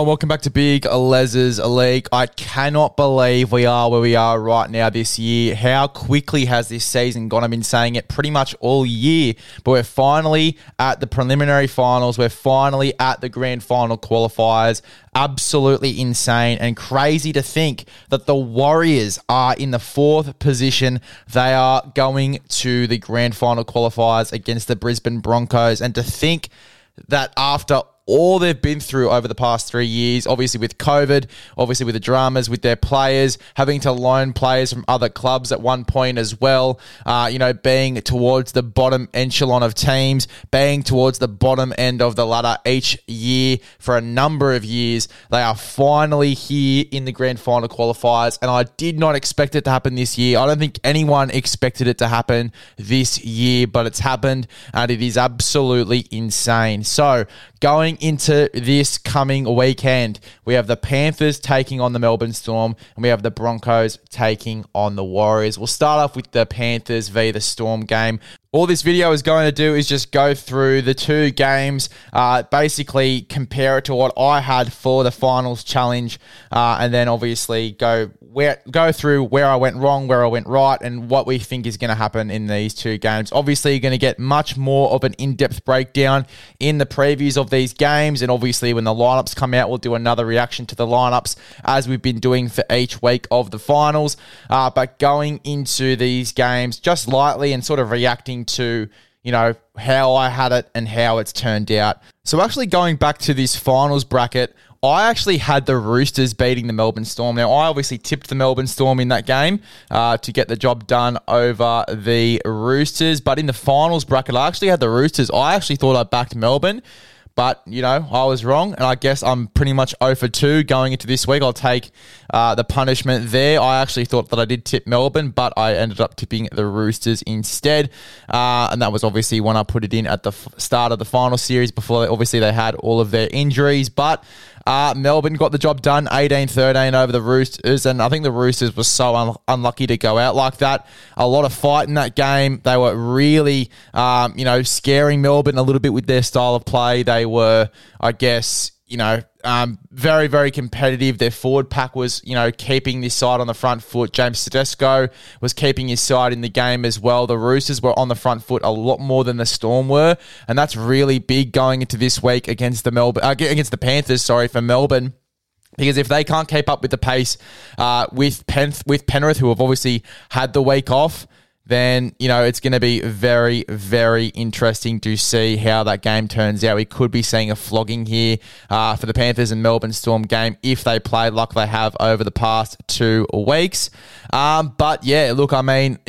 Welcome back to Big Les's League. I cannot believe we are where we are right now this year. How quickly has this season gone? I've been saying it pretty much all year, but we're finally at the preliminary finals. We're finally at the grand final qualifiers. Absolutely insane and crazy to think that the Warriors are in the fourth position. They are going to the grand final qualifiers against the Brisbane Broncos. And to think that after all they've been through over the past three years, obviously with COVID, obviously with the dramas with their players, having to loan players from other clubs at one point as well, uh, you know, being towards the bottom echelon of teams, being towards the bottom end of the ladder each year for a number of years. They are finally here in the grand final qualifiers, and I did not expect it to happen this year. I don't think anyone expected it to happen this year, but it's happened, and it is absolutely insane. So, going into this coming weekend, we have the Panthers taking on the Melbourne Storm, and we have the Broncos taking on the Warriors. We'll start off with the Panthers v the Storm game. All this video is going to do is just go through the two games, uh, basically compare it to what I had for the finals challenge, uh, and then obviously go where go through where I went wrong, where I went right, and what we think is going to happen in these two games. Obviously, you're going to get much more of an in-depth breakdown in the previews of these games, and obviously when the lineups come out, we'll do another reaction to the lineups as we've been doing for each week of the finals. Uh, but going into these games just lightly and sort of reacting to you know how I had it and how it's turned out. So actually going back to this finals bracket, I actually had the Roosters beating the Melbourne Storm. Now I obviously tipped the Melbourne Storm in that game uh, to get the job done over the Roosters, but in the finals bracket, I actually had the Roosters. I actually thought I backed Melbourne. But, you know, I was wrong. And I guess I'm pretty much 0 for 2 going into this week. I'll take uh, the punishment there. I actually thought that I did tip Melbourne, but I ended up tipping the Roosters instead. Uh, and that was obviously when I put it in at the f- start of the final series before, they, obviously, they had all of their injuries. But uh, Melbourne got the job done 18 13 over the Roosters. And I think the Roosters were so un- unlucky to go out like that. A lot of fight in that game. They were really, um, you know, scaring Melbourne a little bit with their style of play. They were, I guess, you know, um, very, very competitive. Their forward pack was, you know, keeping this side on the front foot. James Tedesco was keeping his side in the game as well. The Roosters were on the front foot a lot more than the Storm were, and that's really big going into this week against the Melbourne uh, against the Panthers. Sorry for Melbourne. Because if they can't keep up with the pace uh, with Penth, with Penrith, who have obviously had the week off, then you know it's going to be very, very interesting to see how that game turns out. We could be seeing a flogging here uh, for the Panthers and Melbourne Storm game if they play like they have over the past two weeks. Um, but yeah, look, I mean.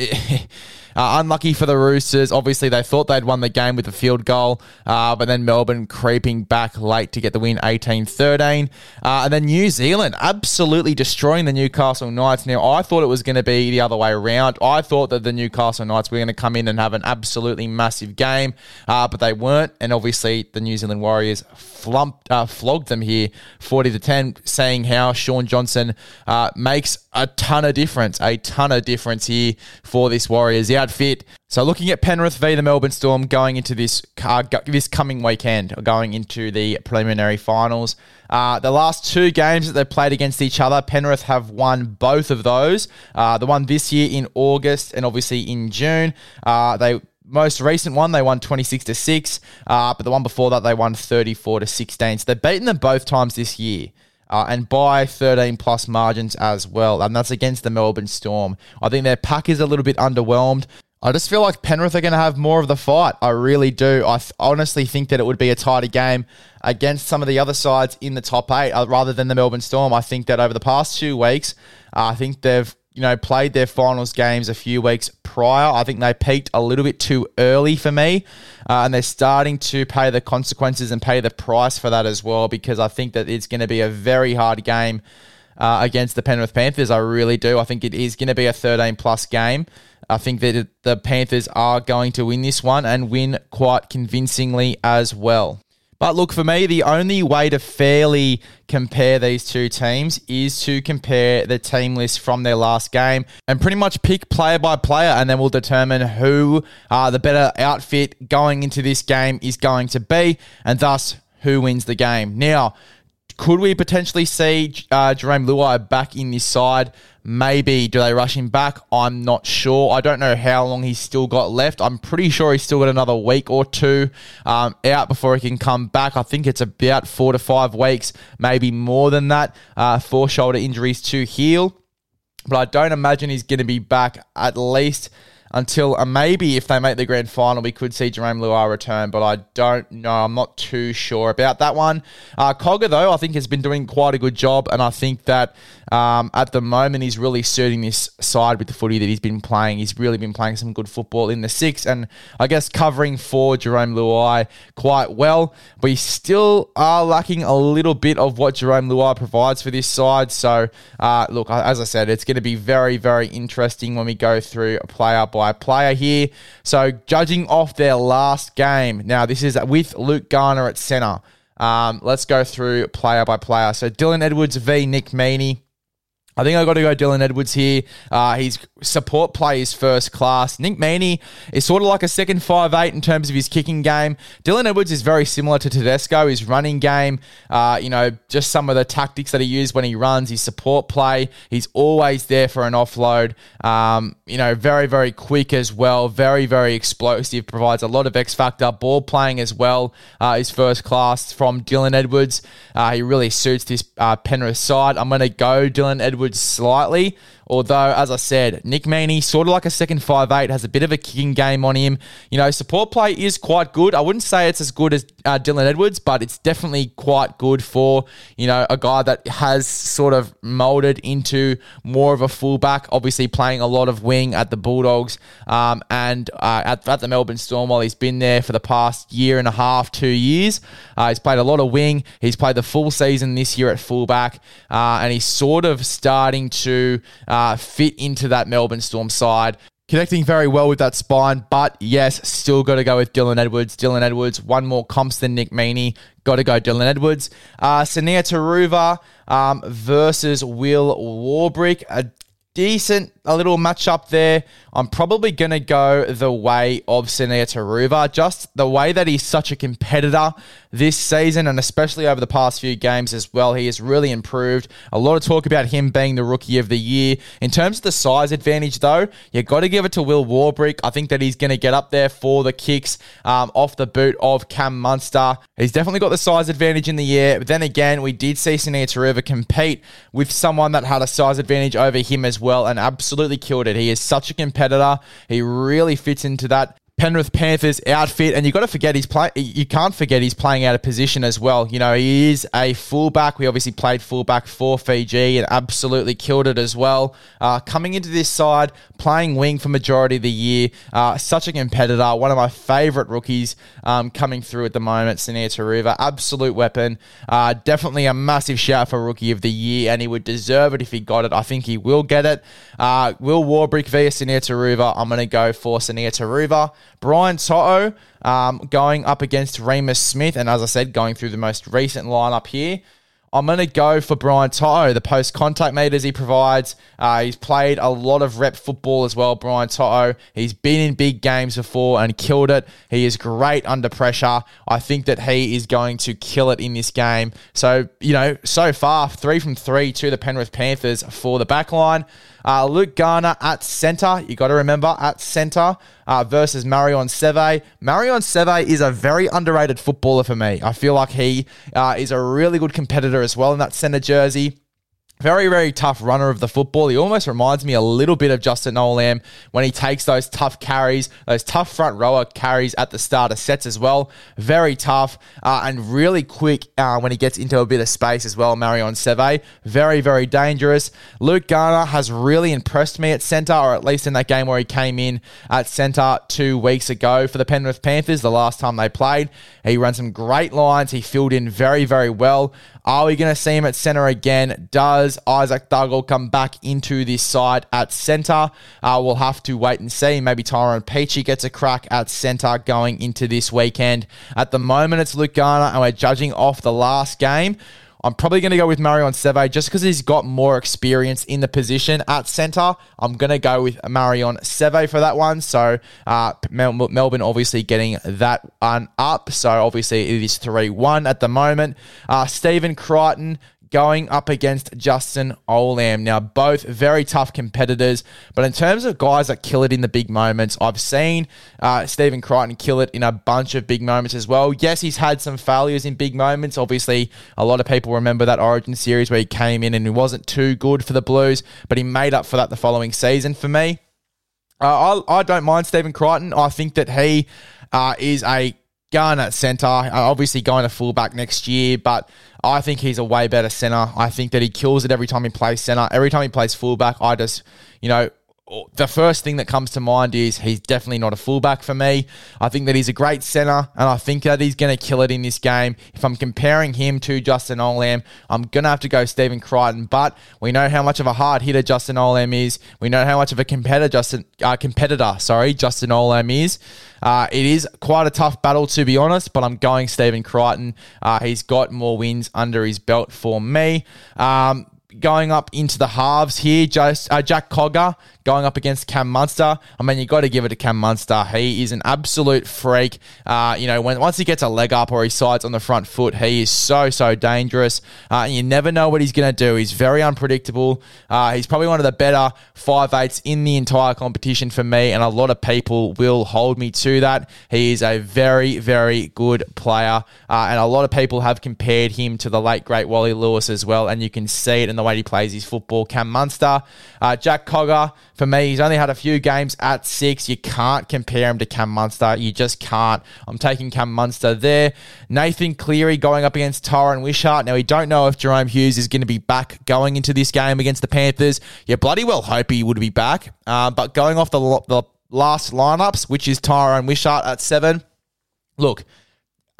Uh, unlucky for the Roosters. Obviously, they thought they'd won the game with a field goal, uh, but then Melbourne creeping back late to get the win 18 13. Uh, and then New Zealand absolutely destroying the Newcastle Knights. Now, I thought it was going to be the other way around. I thought that the Newcastle Knights were going to come in and have an absolutely massive game, uh, but they weren't. And obviously, the New Zealand Warriors flumped, uh, flogged them here 40 to 10, saying how Shaun Johnson uh, makes a ton of difference, a ton of difference here for this Warriors outfit. So looking at Penrith v the Melbourne Storm going into this uh, this coming weekend, going into the preliminary finals. Uh, the last two games that they've played against each other, Penrith have won both of those. Uh, the one this year in August and obviously in June. Uh, they most recent one they won 26 to 6 uh, but the one before that they won 34 to 16 so they've beaten them both times this year uh, and by 13 plus margins as well. And that's against the Melbourne Storm. I think their pack is a little bit underwhelmed. I just feel like Penrith are going to have more of the fight. I really do. I th- honestly think that it would be a tighter game against some of the other sides in the top eight uh, rather than the Melbourne Storm. I think that over the past two weeks, uh, I think they've you know, played their finals games a few weeks prior. I think they peaked a little bit too early for me, uh, and they're starting to pay the consequences and pay the price for that as well. Because I think that it's going to be a very hard game uh, against the Penrith Panthers. I really do. I think it is going to be a 13 plus game. I think that the Panthers are going to win this one and win quite convincingly as well. But look, for me, the only way to fairly compare these two teams is to compare the team list from their last game and pretty much pick player by player, and then we'll determine who uh, the better outfit going into this game is going to be, and thus who wins the game. Now, could we potentially see uh, Jarome Luai back in this side? Maybe. Do they rush him back? I'm not sure. I don't know how long he's still got left. I'm pretty sure he's still got another week or two um, out before he can come back. I think it's about four to five weeks, maybe more than that, uh, for shoulder injuries to heal. But I don't imagine he's going to be back at least until uh, maybe if they make the grand final, we could see Jarome Luai return, but I don't know. I'm not too sure about that one. Uh, Cogger, though, I think has been doing quite a good job, and I think that um, at the moment he's really suiting this side with the footy that he's been playing. He's really been playing some good football in the six, and I guess covering for Jarome Luai quite well. We still are lacking a little bit of what Jarome Luai provides for this side. So, uh, look, as I said, it's going to be very, very interesting when we go through a player by by player here. So, judging off their last game, now this is with Luke Garner at centre. Um, let's go through player by player. So, Dylan Edwards v Nick Meaney. I think I got to go Dylan Edwards here. Uh, his support play is first class. Nick Meaney is sort of like a second five eight in terms of his kicking game. Dylan Edwards is very similar to Tedesco. His running game, uh, you know, just some of the tactics that he uses when he runs. His support play, he's always there for an offload. Um, you know, very very quick as well. Very very explosive. Provides a lot of X factor. Ball playing as well uh, is first class from Dylan Edwards. Uh, he really suits this uh, Penrith side. I'm going to go Dylan Edwards slightly. Although, as I said, Nick Meaney, sort of like a second five eight, has a bit of a kicking game on him. You know, support play is quite good. I wouldn't say it's as good as uh, Dylan Edwards, but it's definitely quite good for, you know, a guy that has sort of molded into more of a fullback, obviously playing a lot of wing at the Bulldogs um, and uh, at, at, the Melbourne Storm while he's been there for the past year and a half, two years. Uh, he's played a lot of wing. He's played the full season this year at fullback, uh, and he's sort of starting to uh, fit into that Melbourne Storm side. Connecting very well with that spine, but yes, still got to go with Dylan Edwards. Dylan Edwards, one more comps than Nick Meaney. Got to go Dylan Edwards. Uh, Sunia Turuva um, versus Will Warbrick. A decent, a little matchup there. I'm probably going to go the way of Sunia Turuva. Just the way that he's such a competitor this season and especially over the past few games as well. He has really improved. A lot of talk about him being the rookie of the year. In terms of the size advantage, though, you got to give it to Will Warbrick. I think that he's going to get up there for the kicks um, off the boot of Cam Munster. He's definitely got the size advantage in the air. But then again, we did see Sunia Turuva compete with someone that had a size advantage over him as well and absolutely killed it. He is such a competitor. He really fits into that Penrith Panthers outfit, and you got to forget he's play. You can't forget he's playing out of position as well. You know he is a fullback. We obviously played fullback for Fiji and absolutely killed it as well. Uh, coming into this side, playing wing for majority of the year, uh, such a competitor. One of my favourite rookies um, coming through at the moment, Sunia Turuva, absolute weapon. Uh, definitely a massive shout for rookie of the year, and he would deserve it if he got it. I think he will get it. Uh, Will Warbrick via Sunia Turuva. I'm going to go for Sunia Turuva. Brian To'o um, going up against Remus Smith, and as I said, going through the most recent lineup here. I'm going to go for Brian To'o, the post contact meters he provides. Uh, he's played a lot of rep football as well, Brian To'o. He's been in big games before and killed it. He is great under pressure. I think that he is going to kill it in this game. So, you know, so far, three from three to the Penrith Panthers for the back line. Uh, Luke Garner at centre. You got to remember at centre uh, versus Marion Seve. Marion Seve is a very underrated footballer for me. I feel like he uh, is a really good competitor as well in that centre jersey. Very, very tough runner of the football. He almost reminds me a little bit of Justin Olam when he takes those tough carries, those tough front rower carries at the start of sets as well. Very tough uh, and really quick uh, when he gets into a bit of space as well. Marion Seve, very, very dangerous. Luke Garner has really impressed me at centre, or at least in that game where he came in at centre two weeks ago for the Penrith Panthers, the last time they played. He ran some great lines. He filled in very, very well. Are we going to see him at centre again? Does Isaac Duggle come back into this side at centre? Uh, we'll have to wait and see. Maybe Tyrone Peachey gets a crack at centre going into this weekend. At the moment, it's Luke Garner, and we're judging off the last game. I'm probably going to go with Marion Seve just because he's got more experience in the position at centre. I'm going to go with Marion Seve for that one. So uh, Mel- Melbourne obviously getting that one up. So obviously it is 3 1 at the moment. Uh, Stephen Crichton going up against Justin Olam. Now, both very tough competitors, but in terms of guys that kill it in the big moments, I've seen uh, Stephen Crichton kill it in a bunch of big moments as well. Yes, he's had some failures in big moments. Obviously, a lot of people remember that Origin series where he came in and he wasn't too good for the Blues, but he made up for that the following season for me. Uh, I, I don't mind Stephen Crichton. I think that he uh, is a gun at centre. Uh, obviously, going to fullback next year, but I think he's a way better center. I think that he kills it every time he plays center. Every time he plays fullback, I just, you know, the first thing that comes to mind is he's definitely not a fullback for me. I think that he's a great center, and I think that he's going to kill it in this game. If I'm comparing him to Justin Olam, I'm going to have to go Stephen Crichton. But we know how much of a hard hitter Justin Olam is. We know how much of a competitor Justin uh, competitor, sorry, Justin Olam is. Uh, it is quite a tough battle to be honest, but I'm going Stephen Crichton. Uh, he's got more wins under his belt for me. Um, going up into the halves here. Just, uh, Jack Cogger going up against Cam Munster. I mean, you got to give it to Cam Munster. He is an absolute freak. Uh, you know, when once he gets a leg up or he sides on the front foot, he is so so dangerous. Uh, you never know what he's going to do. He's very unpredictable. Uh, he's probably one of the better five eights in the entire competition for me, and a lot of people will hold me to that. He is a very very good player, uh, and a lot of people have compared him to the late great Wally Lewis as well, and you can see it in the way he plays his football. Cam Munster, uh, Jack Cogger for me, he's only had a few games at six. You can't compare him to Cam Munster. You just can't. I'm taking Cam Munster there. Nathan Cleary going up against Tyran Wishart. Now, we don't know if Jahrome Hughes is going to be back going into this game against the Panthers. You bloody well hope he would be back. Uh, but going off the, the last lineups, which is Tyran Wishart at seven, look,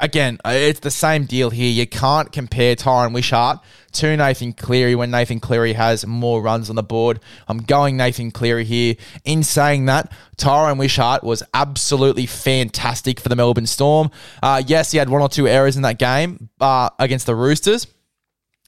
again, uh, it's the same deal here. You can't compare Tyran Wishart to Nathan Cleary when Nathan Cleary has more runs on the board. I'm going Nathan Cleary here. In saying that, Tyran Wishart was absolutely fantastic for the Melbourne Storm. Uh, yes, he had one or two errors in that game uh, against the Roosters.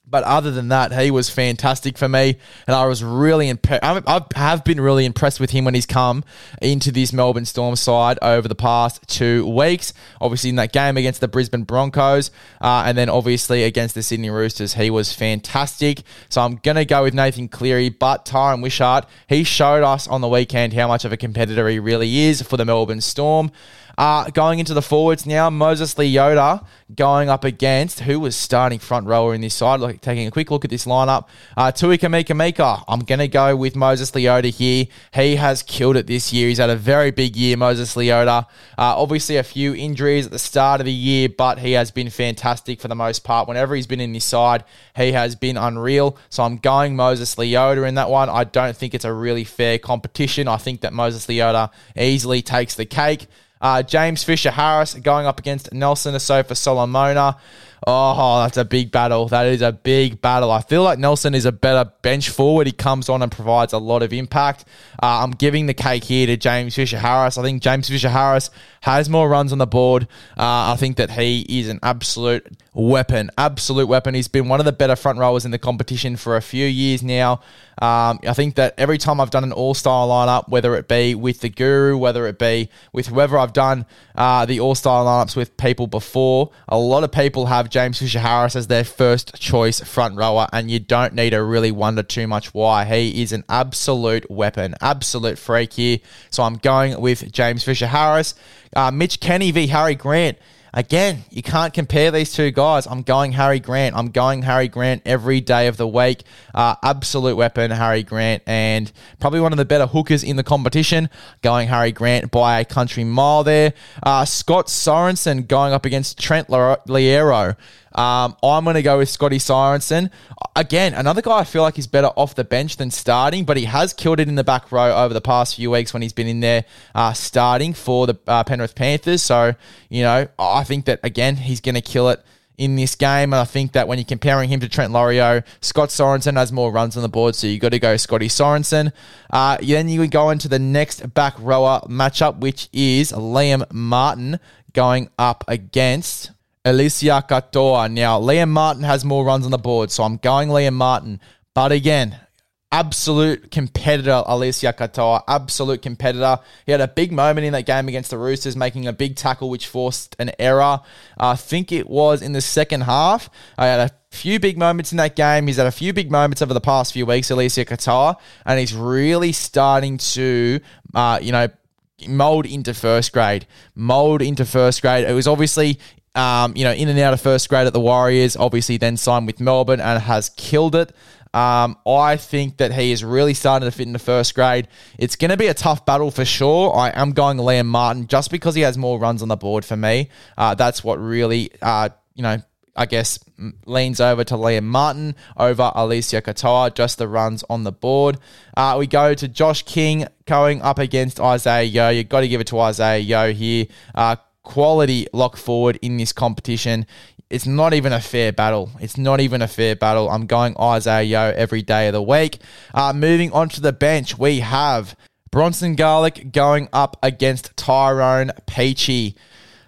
But other than that, he was fantastic for me, and I was really impressed. I have been really impressed with him when he's come into this Melbourne Storm side over the past two weeks. Obviously, in that game against the Brisbane Broncos, uh, and then obviously against the Sydney Roosters, he was fantastic. So I'm gonna go with Nathan Cleary, but Tyran Wishart, he showed us on the weekend how much of a competitor he really is for the Melbourne Storm. Uh, going into the forwards now, Moses Leota going up against who was starting front rower in this side. Look, taking a quick look at this lineup, uh, Tui Kamikamica. I'm going to go with Moses Leota here. He has killed it this year. He's had a very big year, Moses Leota. Uh, obviously, a few injuries at the start of the year, but he has been fantastic for the most part. Whenever he's been in this side, he has been unreal. So I'm going Moses Leota in that one. I don't think it's a really fair competition. I think that Moses Leota easily takes the cake. Uh, James Fisher Harris going up against Nelson Asofa Solomona. Oh, that's a big battle. That is a big battle. I feel like Nelson is a better bench forward. He comes on and provides a lot of impact. Uh, I'm giving the cake here to James Fisher Harris. I think James Fisher Harris has more runs on the board. Uh, I think that he is an absolute weapon. Absolute weapon. He's been one of the better front rowers in the competition for a few years now. Um, I think that every time I've done an all star lineup, whether it be with the Guru, whether it be with whoever I've done uh, the all star lineups with people before, a lot of people have James Fisher Harris as their first choice front rower, and you don't need to really wonder too much why. He is an absolute weapon, absolute freak here. So I'm going with James Fisher Harris. Uh, Mitch Kenny v. Harry Grant. Again, you can't compare these two guys. I'm going Harry Grant. I'm going Harry Grant every day of the week. Uh, absolute weapon, Harry Grant, and probably one of the better hookers in the competition. Going Harry Grant by a country mile there. Uh, Scott Sorensen going up against Trent Loiero. Um, I'm going to go with Scotty Sorensen. Again, another guy I feel like he's better off the bench than starting, but he has killed it in the back row over the past few weeks when he's been in there uh, starting for the uh, Penrith Panthers. So, you know, I think that, again, he's going to kill it in this game. And I think that when you're comparing him to Trent Loiero, Scott Sorensen has more runs on the board, so you got to go Scotty Sorensen. Uh, then you would go into the next back rower matchup, which is Liam Martin going up against Eliesa Katoa. Now, Liam Martin has more runs on the board, so I'm going Liam Martin. But again, absolute competitor, Eliesa Katoa, absolute competitor. He had a big moment in that game against the Roosters, making a big tackle which forced an error. I think it was in the second half. I had a few big moments in that game. He's had a few big moments over the past few weeks, Eliesa Katoa, and he's really starting to, uh, you know, mold into first grade. Mold into first grade. It was obviously um, you know, in and out of first grade at the Warriors, obviously then signed with Melbourne and has killed it. Um, I think that he is really starting to fit into first grade. It's going to be a tough battle for sure. I am going Liam Martin just because he has more runs on the board for me. Uh, that's what really, uh, you know, I guess leans over to Liam Martin over Eliesa Katoa, just the runs on the board. Uh, we go to Josh King going up against Isaah Yeo. You've got to give it to Isaah Yeo here. Uh, quality lock forward in this competition. It's not even a fair battle. It's not even a fair battle. I'm going Isaah Yeo every day of the week. Uh, moving on to the bench, we have Bronson Garlick going up against Tyrone Peachey.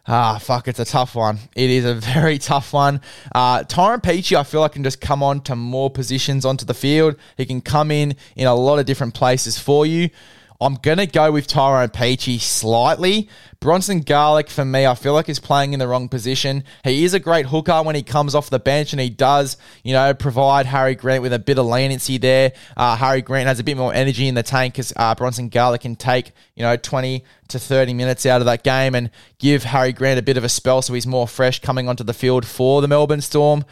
Ah, fuck, it's a tough one. It is a very tough one. Uh, Tyrone Peachey, I feel like can just come on to more positions onto the field. He can come in in a lot of different places for you. I'm going to go with Tyrone Peachey slightly. Bronson Garlick, for me, I feel like he's playing in the wrong position. He is a great hooker when he comes off the bench and he does, you know, provide Harry Grant with a bit of leniency there. Uh, Harry Grant has a bit more energy in the tank because uh, Bronson Garlick can take, you know, 20 to 30 minutes out of that game and give Harry Grant a bit of a spell so he's more fresh coming onto the field for the Melbourne Storm.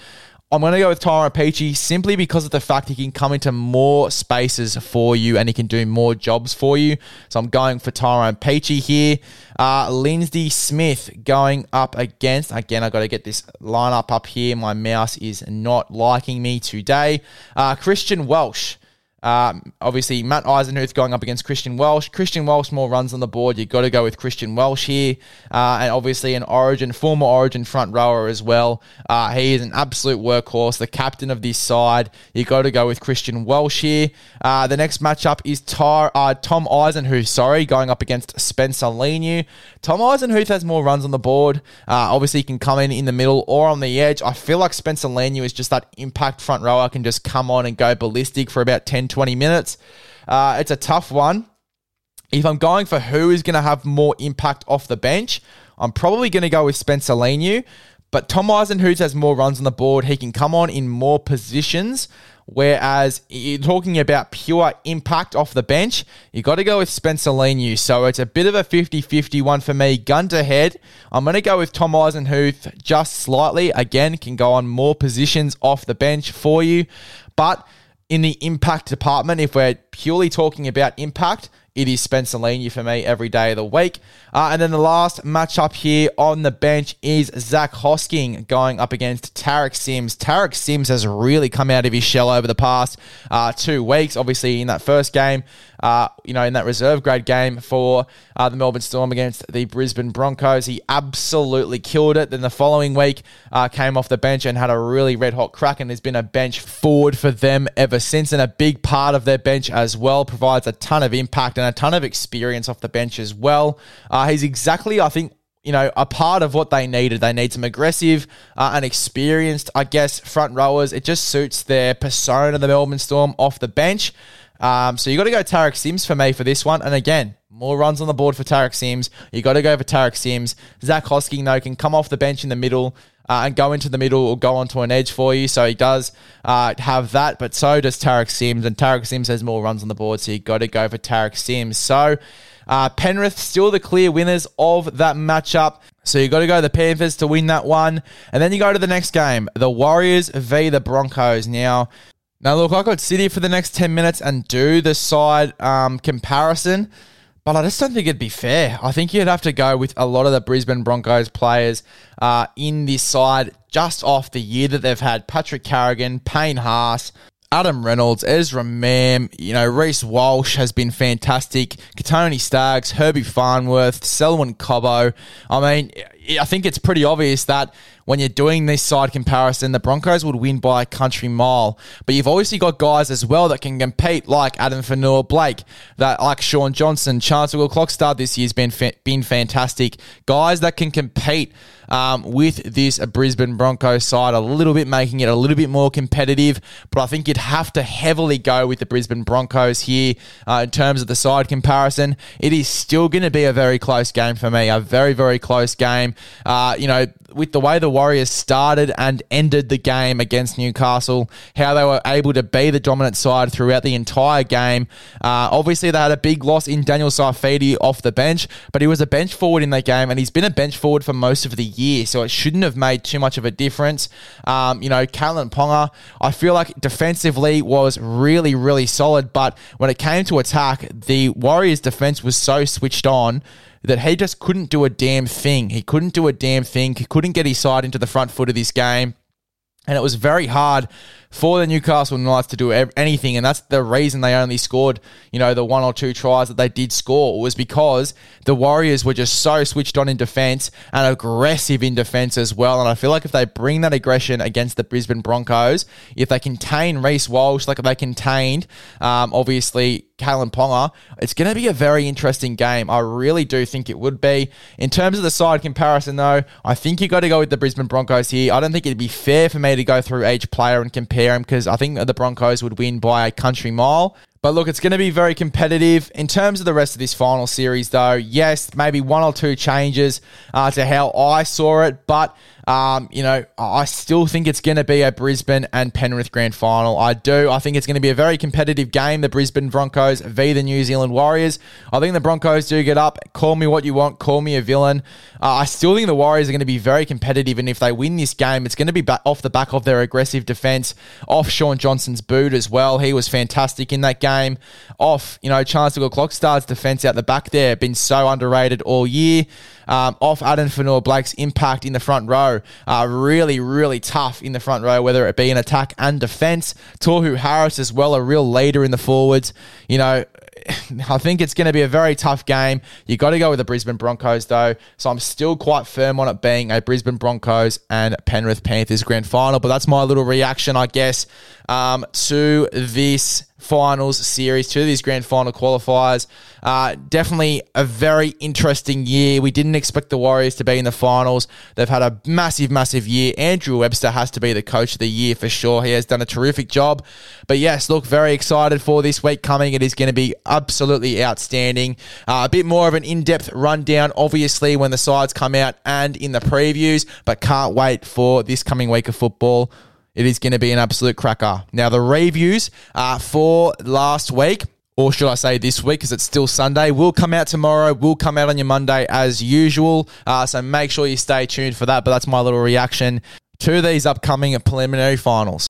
I'm going to go with Tyrone Peachey simply because of the fact he can come into more spaces for you and he can do more jobs for you. So I'm going for Tyrone Peachey here. Uh, Lindsay Smith going up against, again, I've got to get this lineup up here. My mouse is not liking me today. Uh, Christian Welch. Um, obviously, Matt Eisenhuth going up against Christian Welch. Christian Welch more runs on the board. You've got to go with Christian Welch here. Uh, and obviously, an Origin, former Origin front rower as well. Uh, he is an absolute workhorse, the captain of this side. You've got to go with Christian Welch here. Uh, the next matchup is uh, Tom Eisenhuth, sorry, going up against Spencer Leniu. Tom Eisenhuth has more runs on the board. Uh, obviously, he can come in in the middle or on the edge. I feel like Spencer Leniu is just that impact front rower, can just come on and go ballistic for about 10 20 minutes. Uh, it's a tough one. If I'm going for who is going to have more impact off the bench, I'm probably going to go with Spencer Leniu. But Tom Eisenhuth has more runs on the board. He can come on in more positions. Whereas you're talking about pure impact off the bench, you got to go with Spencer Leniu. So it's a bit of a 50 50 one for me. Gun to head, I'm going to go with Tom Eisenhuth just slightly. Again, can go on more positions off the bench for you. But in the impact department, if we're purely talking about impact, it is Spencer Leniu for me every day of the week. Uh, and then the last matchup here on the bench is Zac Hosking going up against Tariq Sims. Tariq Sims has really come out of his shell over the past uh, two weeks. Obviously, in that first game, uh, you know, in that reserve grade game for uh, the Melbourne Storm against the Brisbane Broncos, he absolutely killed it. Then the following week, uh, came off the bench and had a really red hot crack, and has been a bench forward for them ever since. And a big part of their bench as well provides a ton of impact and a ton of experience off the bench as well. Uh, he's exactly, I think, you know, a part of what they needed. They need some aggressive uh, and experienced, I guess, front rowers. It just suits their persona, the Melbourne Storm, off the bench. Um, so you got to go Tariq Sims for me for this one. And again, more runs on the board for Tariq Sims. You got to go for Tariq Sims. Zac Hosking, though, can come off the bench in the middle uh, and go into the middle or go onto an edge for you. So he does uh, have that, but so does Tariq Sims. And Tariq Sims has more runs on the board, so you got to go for Tariq Sims. So uh, Penrith still the clear winners of that matchup. So you got to go the Panthers to win that one. And then you go to the next game, the Warriors v the Broncos. Now, now look, I sit here for the next 10 minutes and do the side um, comparison. But I just don't think it'd be fair. I think you'd have to go with a lot of the Brisbane Broncos players uh, in this side just off the year that they've had. Patrick Carrigan, Payne Haas, Adam Reynolds, Ezra Mam, you know, Reece Walsh has been fantastic. Kotoni Staggs, Herbie Farnworth, Selwyn Cobbo. I mean, I think it's pretty obvious that when you're doing this side comparison, the Broncos would win by a country mile. But you've obviously got guys as well that can compete, like Addin Fonua-Blake, that like Shaun Johnson, Charnze Nicoll-Klokstad this year's been fa- been fantastic. Guys that can compete um, with this Brisbane Broncos side a little bit, making it a little bit more competitive. But I think you'd have to heavily go with the Brisbane Broncos here uh, in terms of the side comparison. It is still going to be a very close game for me, a very, very close game. Uh, you know, with the way the Warriors started and ended the game against Newcastle, how they were able to be the dominant side throughout the entire game. Uh, obviously, they had a big loss in Daniel Saifiti off the bench, but he was a bench forward in that game, and he's been a bench forward for most of the year, so it shouldn't have made too much of a difference. Um, you know, Kalyn Ponga, I feel like defensively was really, really solid, but when it came to attack, the Warriors' defense was so switched on that he just couldn't do a damn thing. He couldn't do a damn thing. He couldn't get his side into the front foot of this game. And it was very hard for the Newcastle Knights to do anything, and that's the reason they only scored, you know, the one or two tries that they did score was because the Warriors were just so switched on in defense and aggressive in defense as well. And I feel like if they bring that aggression against the Brisbane Broncos, if they contain Reece Walsh like they contained, um, obviously Kalyn Ponga, it's going to be a very interesting game. I really do think it would be. In terms of the side comparison, though, I think you got to go with the Brisbane Broncos here. I don't think it'd be fair for me to go through each player and compare because I think the Broncos would win by a country mile. But look, it's going to be very competitive. In terms of the rest of this final series, though, yes, maybe one or two changes uh, to how I saw it. But um, you know, I still think it's going to be a Brisbane and Penrith grand final. I do. I think it's going to be a very competitive game. The Brisbane Broncos v the New Zealand Warriors. I think the Broncos do get up. Call me what you want. Call me a villain. Uh, I still think the Warriors are going to be very competitive, and if they win this game, it's going to be off the back of their aggressive defense, off Shaun Johnson's boot as well. He was fantastic in that game. Off, you know, Charnze Nicoll-Klokstad's defense out the back there, been so underrated all year. Um, off Addin Fonua-Blake's impact in the front row uh, really, really tough in the front row, whether it be in attack and defence. Tohu Harris as well, a real leader in the forwards. You know, I think it's going to be a very tough game. You got to go with the Brisbane Broncos though, so I'm still quite firm on it being a Brisbane Broncos and Penrith Panthers grand final. But that's my little reaction, I guess, um, to this finals series, to these grand final qualifiers. Uh, definitely a very interesting year. We didn't expect the Warriors to be in the finals. They've had a massive, massive year. Andrew Webster has to be the coach of the year for sure. He has done a terrific job. But yes, look, very excited for this week coming. It is going to be absolutely outstanding. Uh, a bit more of an in depth rundown, obviously, when the sides come out and in the previews, but can't wait for this coming week of football. It is going to be an absolute cracker. Now, the reviews uh, for last week or should I say this week because it's still Sunday, will come out tomorrow, will come out on your Monday as usual. Uh, so make sure you stay tuned for that. But that's my little reaction to these upcoming preliminary finals.